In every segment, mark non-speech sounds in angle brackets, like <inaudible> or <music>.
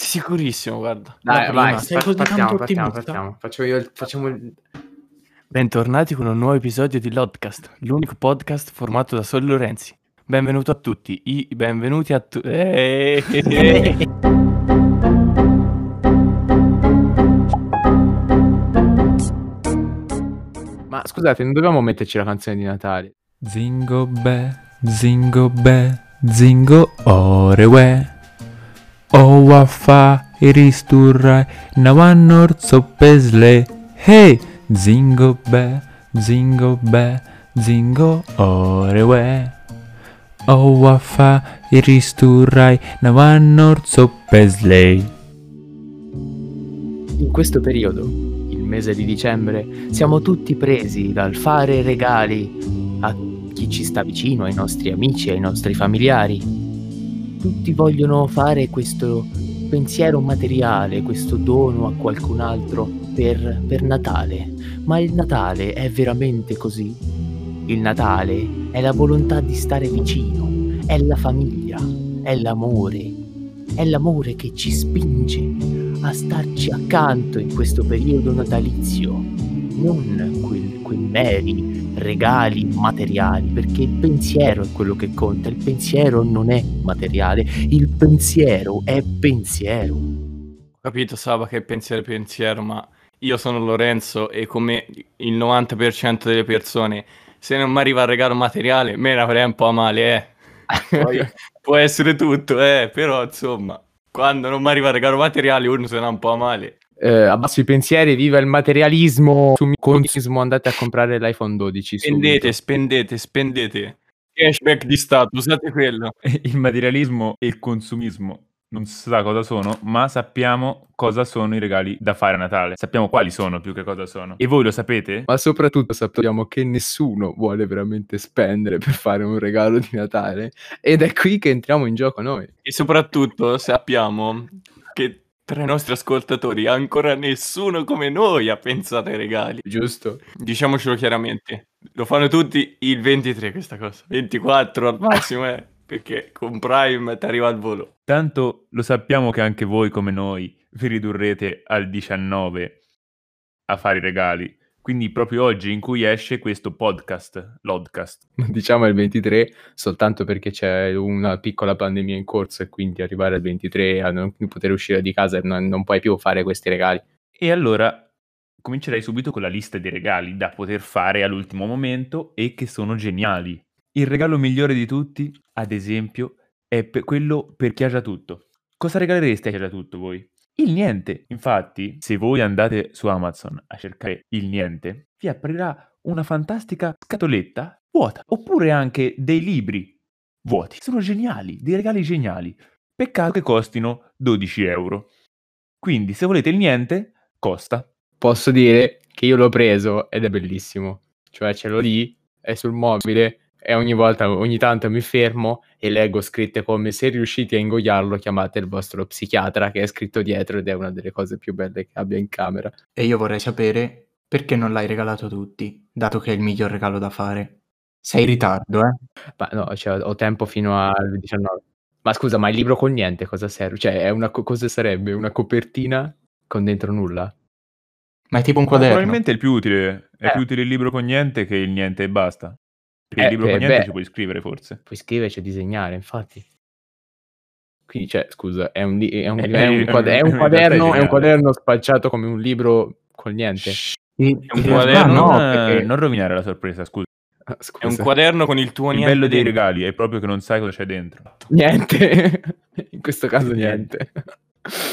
Sicurissimo, guarda. Dai, La vai, sei così partiamo, tanto partiamo, ottimista? partiamo. Facciamo io il- facciamo il- Bentornati con un nuovo episodio di Lodcast, l'unico podcast formato da Soli Lorenzi. Benvenuto a tutti, i benvenuti a tutti. Ma scusate, non dobbiamo metterci la canzone di Natale. Zingo be, zingo be, zingo orewe. O waffa iristurrai nawan orzo pesle. Hey, zingo be, zingo be, zingo orewe. O waffa iristurrai nawan orzo pesle. In questo periodo, il mese di dicembre, siamo tutti presi dal fare regali a chi ci sta vicino, ai nostri amici, ai nostri familiari. Tutti vogliono fare questo pensiero materiale, questo dono a qualcun altro per, per Natale. Ma il Natale è veramente così? Il Natale è la volontà di stare vicino, è la famiglia, è l'amore, è l'amore che ci spinge a starci accanto in questo periodo natalizio, non quel- quei meri regali materiali, perché il pensiero è quello che conta, il pensiero non è materiale, il pensiero è pensiero. Ho capito Saba che pensiero è pensiero, ma io sono Lorenzo e come il 90% delle persone, se non mi arriva il regalo materiale, me ne avrei un po' a male, eh. Poi <laughs> può essere tutto, eh, però insomma, quando non mi arriva il regalo materiale uno se ne ha un po' a male. Eh, abbasso i pensieri, viva il materialismo, consumismo, andate a comprare l'iPhone 12. Spendete, subito. spendete, spendete. Cashback di Stato, usate quello. Il materialismo e il consumismo non si sa cosa sono, ma sappiamo cosa sono i regali da fare a Natale. Sappiamo quali sono più che cosa sono. E voi lo sapete? Ma soprattutto sappiamo che nessuno vuole veramente spendere per fare un regalo di Natale ed è qui che entriamo in gioco noi. E soprattutto sappiamo che tra i nostri ascoltatori ancora nessuno come noi ha pensato ai regali. Giusto? Diciamocelo chiaramente, lo fanno tutti il 23 questa cosa, 24 al massimo, eh, perché con Prime ti arriva al volo. Tanto lo sappiamo che anche voi, come noi, vi ridurrete al 19 a fare i regali. Quindi proprio oggi in cui esce questo podcast, Lodcast. <laughs> Diciamo il 23 soltanto perché c'è una piccola pandemia in corso e quindi arrivare al 23 a non poter uscire di casa e non, non puoi più fare questi regali. E allora comincerei subito con la lista dei regali da poter fare all'ultimo momento e che sono geniali. Il regalo migliore di tutti, ad esempio, è per quello per chi ha già tutto. Cosa regalereste a chi ha già tutto voi? Il niente. Infatti, se voi andate su Amazon a cercare il niente, vi aprirà una fantastica scatoletta vuota, oppure anche dei libri vuoti. Sono geniali, dei regali geniali. Peccato che costino 12 euro. Quindi, se volete il niente, costa. Posso dire che io l'ho preso ed è bellissimo. Cioè ce l'ho lì, è sul mobile e ogni volta, ogni tanto mi fermo e leggo scritte come se riuscite a ingoiarlo chiamate il vostro psichiatra che è scritto dietro ed è una delle cose più belle che abbia in camera. E io vorrei sapere perché non l'hai regalato a tutti, dato che è il miglior regalo da fare. Sei in ritardo, eh? Ma no, cioè, ho tempo fino al 19. Ma scusa, ma il libro con niente cosa serve? Cioè, è una, co- cosa sarebbe? Una copertina con dentro nulla? Ma è tipo un Ma quaderno. Probabilmente è il più utile. È Eh. più utile il libro con niente che il niente e basta. Perché il Eh, libro eh, con niente beh. ci puoi scrivere, forse. Puoi scriverci e disegnare, infatti. Quindi, cioè, scusa, è un, è un, Eh, è un eh, quad- è un <laughs> è quaderno, è un quaderno spacciato come un libro col niente. Sì, un quaderno, no, non, perché- non rovinare la sorpresa, scusa. Ah, È un Scusa. quaderno con il tuo Il niente bello dei regali è proprio che non sai cosa c'è dentro. Niente. <laughs> In questo caso niente.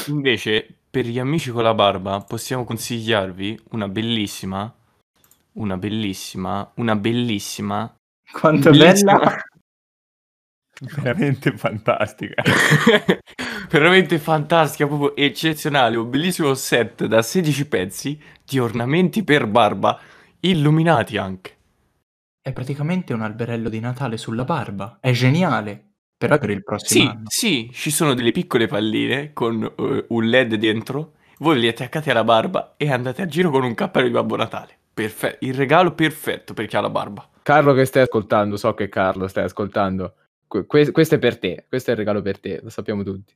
Invece, per gli amici con la barba, possiamo consigliarvi una bellissima, una bellissima, una bellissima, Quanto è bellissima- bella! <laughs> Veramente fantastica. <laughs> veramente fantastica, proprio eccezionale, un bellissimo set da 16 pezzi di ornamenti per barba, illuminati anche. È praticamente un alberello di Natale sulla barba. È geniale. Però per il prossimo Sì, anno. sì, ci sono delle piccole palline con eh, un LED dentro, voi li attaccate alla barba e andate a giro con un cappello di Babbo Natale. Perfetto, il regalo perfetto per chi ha la barba. Carlo che stai ascoltando, so che Carlo stai ascoltando. Que- que- questo è per te, questo è il regalo per te, lo sappiamo tutti.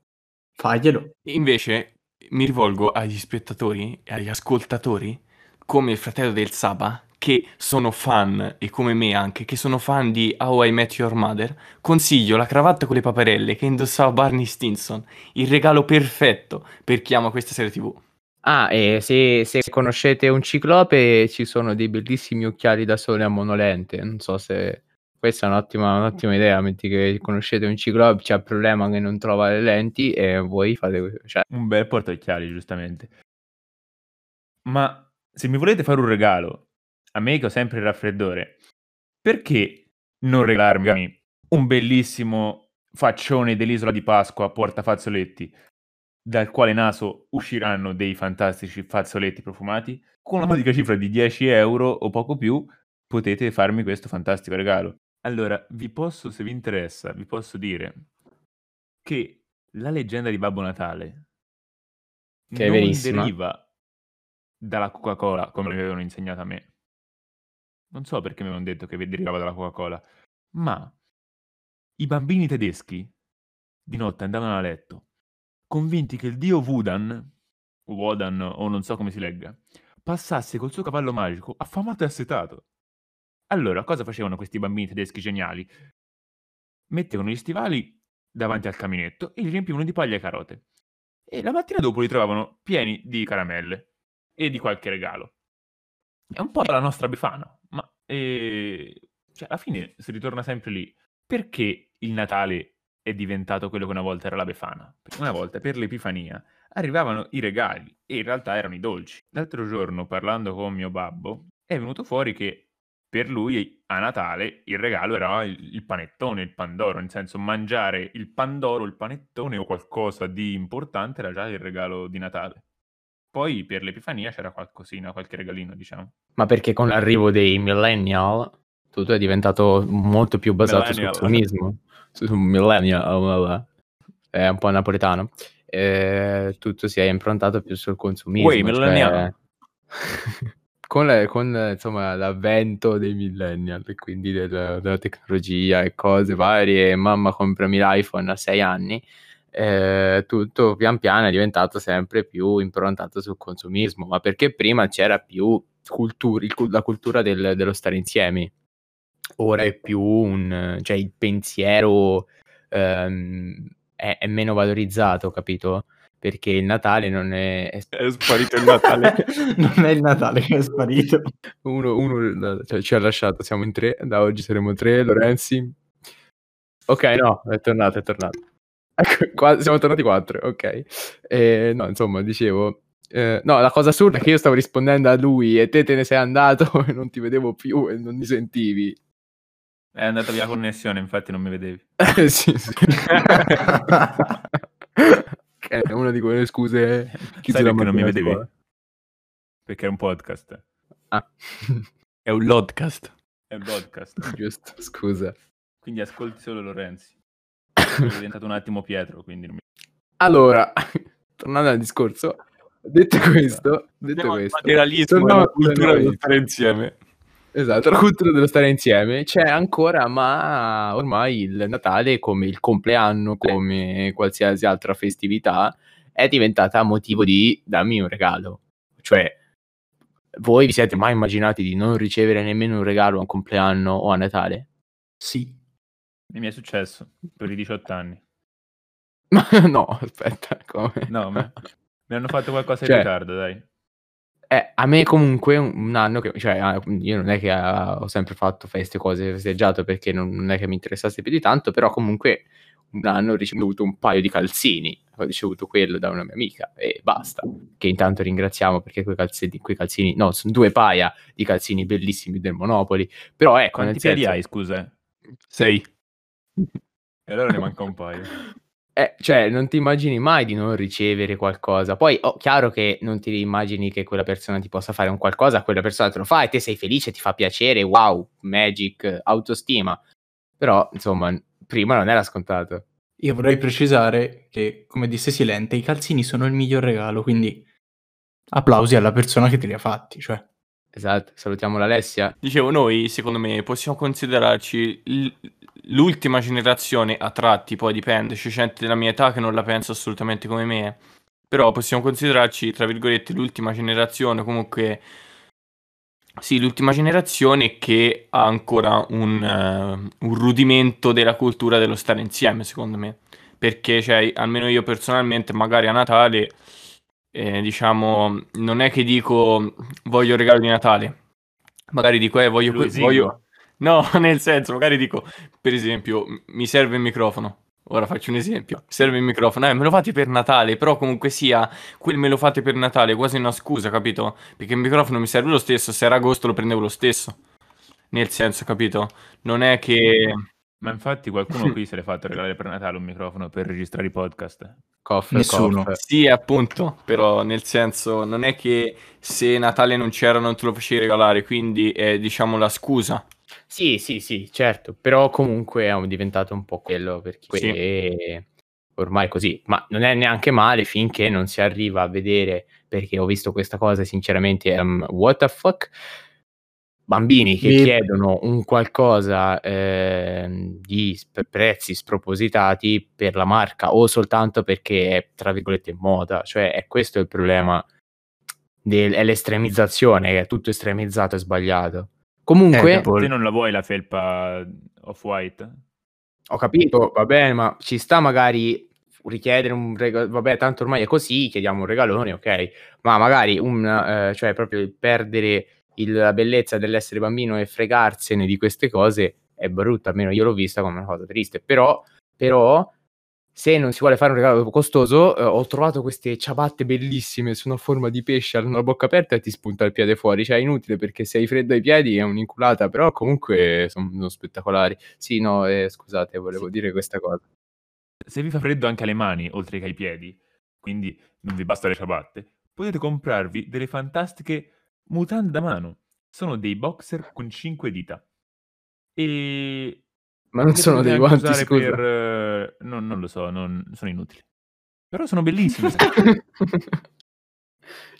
Faglielo. Invece mi rivolgo agli spettatori e agli ascoltatori, come il fratello del Saba, che sono fan, e come me anche, che sono fan di How I Met Your Mother, consiglio la cravatta con le paperelle che indossava Barney Stinson, il regalo perfetto per chi ama questa serie tv. Ah, e se, se conoscete un ciclope ci sono dei bellissimi occhiali da sole a monolente, non so se... Questa è un'ottima, un'ottima idea, metti che conoscete un ciclope, c'è il problema che non trova le lenti e voi fate... Cioè, Un bel portaocchiali, giustamente. Ma se mi volete fare un regalo, a me che ho sempre il raffreddore, perché non regalarmi un bellissimo faccione dell'isola di Pasqua portafazzoletti, dal quale naso usciranno dei fantastici fazzoletti profumati? Con la modica cifra di 10 euro o poco più potete farmi questo fantastico regalo. Allora, vi posso, se vi interessa, vi posso dire che la leggenda di Babbo Natale Che non deriva dalla Coca-Cola, come mi avevano insegnato a me. Non so perché mi avevano detto che derivava dalla Coca-Cola, ma i bambini tedeschi di notte andavano a letto convinti che il dio Wudan, Wodan o non so come si legga, passasse col suo cavallo magico affamato e assetato. Allora, cosa facevano questi bambini tedeschi geniali? Mettevano gli stivali davanti al caminetto e li riempivano di paglia e carote. E la mattina dopo li trovavano pieni di caramelle e di qualche regalo. È un po' la nostra Befana, ma eh, cioè, alla fine si ritorna sempre lì. Perché il Natale è diventato quello che una volta era la Befana? Una volta per l'Epifania arrivavano i regali e in realtà erano i dolci. L'altro giorno, parlando con mio babbo, è venuto fuori che per lui a Natale il regalo era il, il panettone, il pandoro, nel senso mangiare il pandoro, il panettone o qualcosa di importante era già il regalo di Natale. Poi per l'Epifania c'era qualcosina, qualche regalino, diciamo. Ma perché con l'arrivo dei millennial tutto è diventato molto più basato Millennial. sul consumismo. Millennial, è un po' napoletano. Eh, tutto si è improntato più sul consumismo. Uè, millennial. cioè- <laughs> con, le- con, insomma, l'avvento dei millennial, e quindi del- della tecnologia e cose varie, mamma comprami l'iPhone a sei anni, eh, tutto pian piano è diventato sempre più improntato sul consumismo, ma perché prima c'era più cultura, il la cultura del- dello stare insieme. Ora è più un, cioè il pensiero ehm, è, è meno valorizzato, capito? Perché il Natale non è, è sparito il Natale. <laughs> non è il Natale che è sparito. uno, uno cioè, ci ha lasciato, siamo in tre, da oggi saremo tre, Lorenzi. Ok, no, è tornato, è tornato. Ecco, qua- siamo tornati quattro, ok. Eh, no, insomma, dicevo... eh, no, la cosa assurda è che io stavo rispondendo a lui e te te ne sei andato <laughs> e non ti vedevo più e non mi sentivi. È andata via la connessione, infatti non mi vedevi. <laughs> Eh, sì, sì. <laughs> Che è una di quelle scuse... chi Sai perché non mi vedevi? scuola. Perché è un podcast. Ah, È un lodcast. È un podcast. <laughs> giusto, scusa. Quindi ascolti solo Lorenzi. Sono diventato un attimo Pietro, quindi non mi... Allora, tornando al discorso, detto questo, detto questo, materialismo e la cultura dello stare insieme. Esatto, la cultura dello stare insieme c'è ancora, ma ormai il Natale, come il compleanno, come qualsiasi altra festività, è diventata motivo di dammi un regalo. Cioè, voi vi siete mai immaginati di non ricevere nemmeno un regalo a un compleanno o a Natale? sì. mi è successo per i 18 anni. Ma <laughs> no, aspetta, come? No, mi hanno fatto qualcosa in Cioè- ritardo, dai. Eh, a me comunque un, anno che, cioè, ah, io non è che ah, ho sempre fatto feste, cose, festeggiato perché non, non è che mi interessasse più di tanto, però comunque un anno ho ricevuto un paio di calzini, ho ricevuto quello da una mia amica e basta, che intanto ringraziamo perché quei calzini, quei calzini no, sono due paia di calzini bellissimi del Monopoli, però ecco, Quanti piedi senso, hai, scusa? Sei. E allora ne manca un paio. <laughs> Eh, cioè, non ti immagini mai di non ricevere qualcosa. Poi, oh, chiaro che non ti immagini che quella persona ti possa fare un qualcosa, quella persona te lo fa e te sei felice, ti fa piacere, wow, magic, autostima. Però, insomma, prima non era scontato. Io vorrei precisare che, come disse Silente, i calzini sono il miglior regalo, quindi applausi alla persona che te li ha fatti, cioè. Esatto, salutiamo l'Alessia. Dicevo, noi secondo me possiamo considerarci l- l'ultima generazione a tratti, poi dipende, c'è gente della mia età che non la pensa assolutamente come me, però possiamo considerarci, tra virgolette, l'ultima generazione, comunque sì, l'ultima generazione che ha ancora un, uh, un, rudimento della cultura dello stare insieme, secondo me. Perché, cioè, almeno io personalmente, magari a Natale, eh, diciamo, non è che dico voglio regalo di Natale. Magari dico, eh, voglio, voglio... No, <laughs> nel senso, magari dico, per esempio, mi serve il microfono. Ora faccio un esempio. Serve il microfono, eh, me lo fate per Natale, però comunque sia, quel me lo fate per Natale, quasi una scusa, capito? Perché il microfono mi serve lo stesso, se era agosto lo prendevo lo stesso. Nel senso, capito? Non è che... Ma infatti qualcuno <laughs> qui se l'è fatto regalare per Natale un microfono per registrare i podcast. Coff, Nessuno. Coff. Sì, appunto, però nel senso, non è che se Natale non c'era non te lo facevi regalare, quindi è diciamo la scusa. Sì, sì, sì, certo, però comunque è diventato un po' quello perché sì. ormai è così, ma non è neanche male finché non si arriva a vedere, perché ho visto questa cosa sinceramente, um, what the fuck? Bambini che Mi... chiedono un qualcosa eh, di sp- prezzi spropositati per la marca o soltanto perché è tra virgolette moda, cioè è questo il problema, del, è l'estremizzazione, è tutto estremizzato e sbagliato. Comunque... Eh, te non la vuoi la felpa off-white? Ho capito, va bene, ma ci sta magari richiedere un regalo, vabbè, tanto ormai è così, chiediamo un regalone, ok, ma magari un, eh, cioè proprio perdere il, la bellezza dell'essere bambino e fregarsene di queste cose è brutta, almeno io l'ho vista come una cosa triste, però, però se non si vuole fare un regalo costoso, eh, ho trovato queste ciabatte bellissime su una forma di pesce, hanno la bocca aperta e ti spunta il piede fuori. Cioè, è inutile perché se hai freddo ai piedi è un'inculata, però comunque sono spettacolari. Sì, no, eh, scusate, volevo sì. dire questa cosa. Se vi fa freddo anche alle mani, oltre che ai piedi, quindi non vi basta le ciabatte, potete comprarvi delle fantastiche mutande da mano. Sono dei boxer con 5 dita. E ma non sono dei guanti, scusa. Per, eh, no, non lo so, non, sono inutili. Però sono bellissimi. <laughs>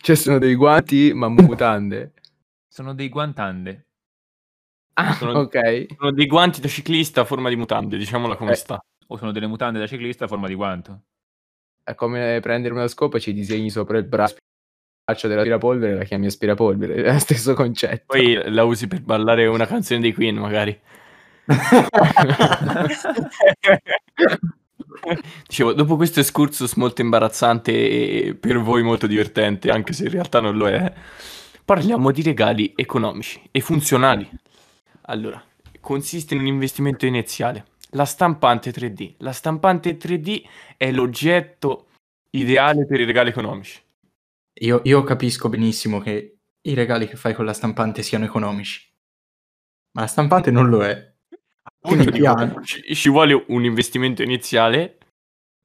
cioè sono dei guanti, ma mutande. sono dei guantande. Ah, sono, ok. Sono dei guanti da ciclista a forma di mutande, diciamola come eh. sta. O sono delle mutande da ciclista a forma di guanto. È come prendere una scopa e ci disegni sopra il braccio dell'aspirapolvere e la chiami aspirapolvere, è lo stesso concetto. Poi la usi per ballare una canzone dei Queen, magari. <laughs> Dicevo, dopo questo excursus molto imbarazzante e per voi molto divertente, anche se in realtà non lo è, parliamo di regali economici e funzionali. Allora, consiste in un investimento iniziale. La stampante 3D. La stampante 3D è l'oggetto ideale per i regali economici. Io, io capisco benissimo che i regali che fai con la stampante siano economici, ma la stampante non lo è. Appunto, dico, ci, ci, vuole un investimento iniziale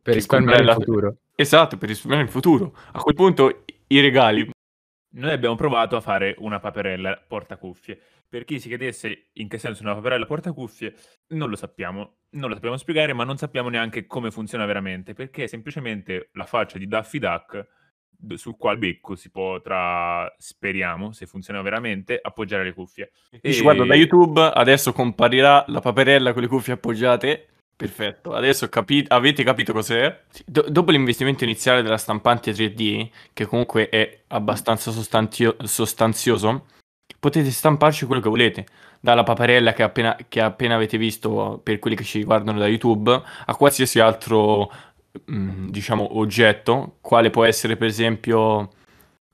per risparmiare il futuro. Esatto, per risparmiare il futuro. A quel punto i regali. Noi abbiamo provato a fare una paperella portacuffie. Per chi si chiedesse in che senso una paperella portacuffie, non lo sappiamo. Non lo sappiamo spiegare, ma non sappiamo neanche come funziona veramente, perché è semplicemente la faccia di Daffy Duck sul quale becco si potrà, speriamo, se funziona veramente, appoggiare le cuffie. E... Ci guardo da YouTube, adesso comparirà la paperella con le cuffie appoggiate. Perfetto, adesso capi- avete capito cos'è? Do- dopo l'investimento iniziale della stampante 3D, che comunque è abbastanza sostanzio- sostanzioso, potete stamparci quello che volete. Dalla paperella che appena, che appena avete visto per quelli che ci guardano da YouTube, a qualsiasi altro Mm, diciamo, oggetto, quale può essere per esempio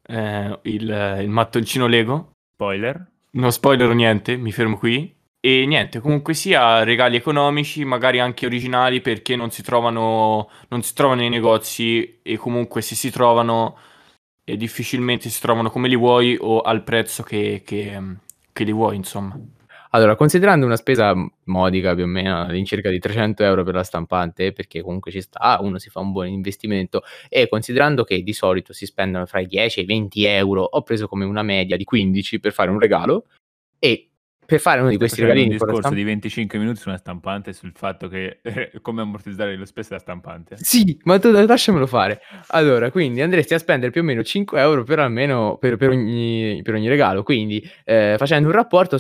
eh, il, il mattoncino Lego. Spoiler. Non spoilerò niente, mi fermo qui. E niente, comunque sia regali economici, magari anche originali perché non si trovano, non si trovano nei negozi e comunque se si trovano eh, difficilmente si trovano come li vuoi o al prezzo che, che, che li vuoi, insomma. Allora, considerando una spesa modica più o meno all'incirca di 300 euro per la stampante, perché comunque ci sta, uno si fa un buon investimento, e considerando che di solito si spendono fra i 10 e i 20 euro, ho preso come una media di 15 per fare un regalo, e per fare uno di questi regalini un discorso stampa- di 25 minuti su una stampante sul fatto che eh, <laughs> come ammortizzare le spese della stampante. Sì, ma tu lasciamelo fare. Allora, quindi andresti a spendere più o meno 5 euro per almeno per, per ogni, per ogni regalo. Quindi, eh, facendo un rapporto,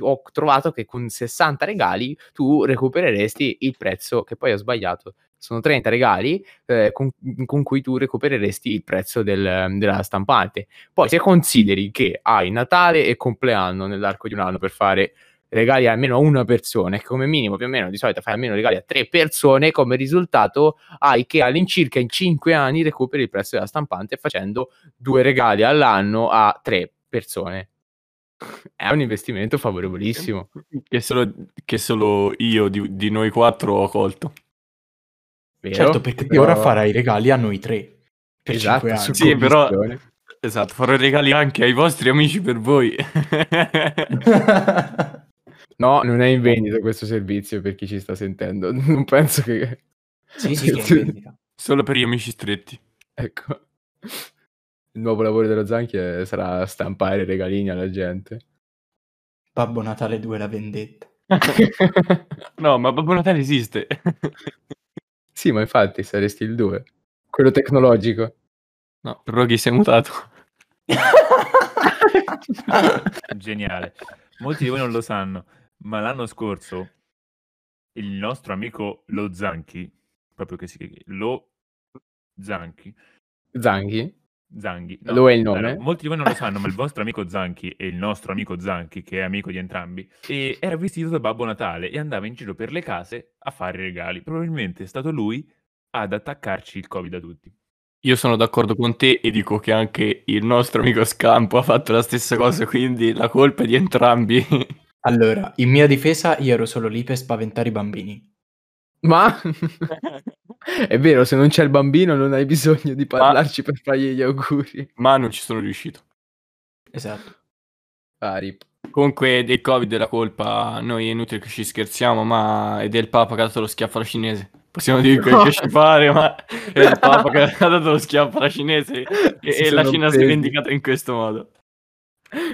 ho trovato che con 60 regali tu recupereresti il prezzo che poi ho sbagliato. Sono 30 regali eh, con, con cui tu recupereresti il prezzo del- della stampante. Poi, se consideri che hai Natale e compleanno nell'arco di un anno per fare regali almeno a una persona e come minimo più o meno di solito fai almeno regali a tre persone, come risultato hai che all'incirca in cinque anni recuperi il prezzo della stampante facendo due regali all'anno a tre persone. È un investimento favorevolissimo. Che solo, che solo io di, di noi quattro ho colto. Vero? Certo, perché Però- ora farai i regali a noi tre. Per Esatto, anni. Sì, però-. Esatto, farò i regali anche ai vostri amici per voi. <laughs> No, non è in vendita questo servizio per chi ci sta sentendo. <laughs> Non penso che... sì, sì, sì, è in <laughs> vendita. Solo per gli amici stretti. Ecco. Il nuovo lavoro dello Zanchi è- sarà stampare regalini alla gente. Babbo Natale 2 la vendetta. <laughs> No, ma Babbo Natale esiste. <laughs> sì, ma infatti saresti il 2. Quello tecnologico. No, però chi si è mutato? <laughs> Geniale. Molti di voi non lo sanno, ma l'anno scorso il nostro amico Lo Zanchi, proprio che si chiama Lo Zanchi, Zanghi? Zanghi. Lo è il nome? allora, molti di voi non lo sanno, ma il <laughs> vostro amico Zanchi e il nostro amico Zanchi, che è amico di entrambi, e era vestito da Babbo Natale e andava in giro per le case a fare i regali. Probabilmente è stato lui ad attaccarci il Covid a tutti. Io sono d'accordo con te e dico che anche il nostro amico Scampo ha fatto la stessa cosa, quindi la colpa è di entrambi. <laughs> Allora, in mia difesa io ero solo lì per spaventare i bambini. Ma <laughs> è vero, se non c'è il bambino non hai bisogno di parlarci per fargli gli auguri. Ma non ci sono riuscito. Esatto. Ah, rip. Comunque del Covid è la colpa, noi è inutile che ci scherziamo, ma è del Papa che ha dato lo schiaffo alla cinese. Possiamo dire quel che ci <laughs> pare, ma è il Papa che ha dato lo schiaffo alla cinese e, e la Cina si è vendicata in questo modo.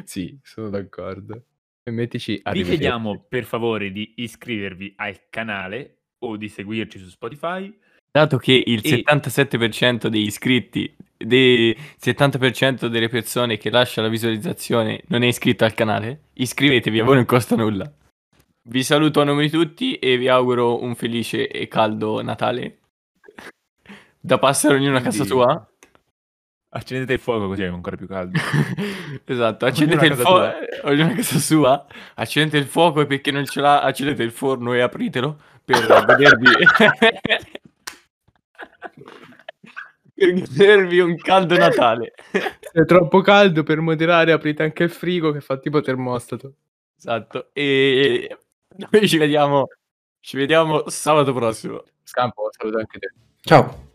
Sì, sono d'accordo. E mettici Vi arrivederci. chiediamo per favore di iscrivervi al canale o di seguirci su Spotify. Dato che il E- 77% degli iscritti, del 70% delle persone che lascia la visualizzazione non è iscritto al canale, iscrivetevi, a voi non costa nulla. Vi saluto a nome di tutti e vi auguro un felice e caldo Natale. Da passare ognuno a casa Quindi- sua. Accendete il fuoco così è ancora più caldo. <laughs> Esatto, accendete il casa fuoco, ognuno a casa sua, accendete il fuoco e per chi non ce l'ha, accendete il forno e apritelo per <laughs> godervi per godervi un caldo Natale. <laughs> Se è troppo caldo per moderare aprite anche il frigo che fa tipo termostato. Esatto, e noi ci vediamo, ci vediamo sabato prossimo. Scampo, saluto anche te. Ciao.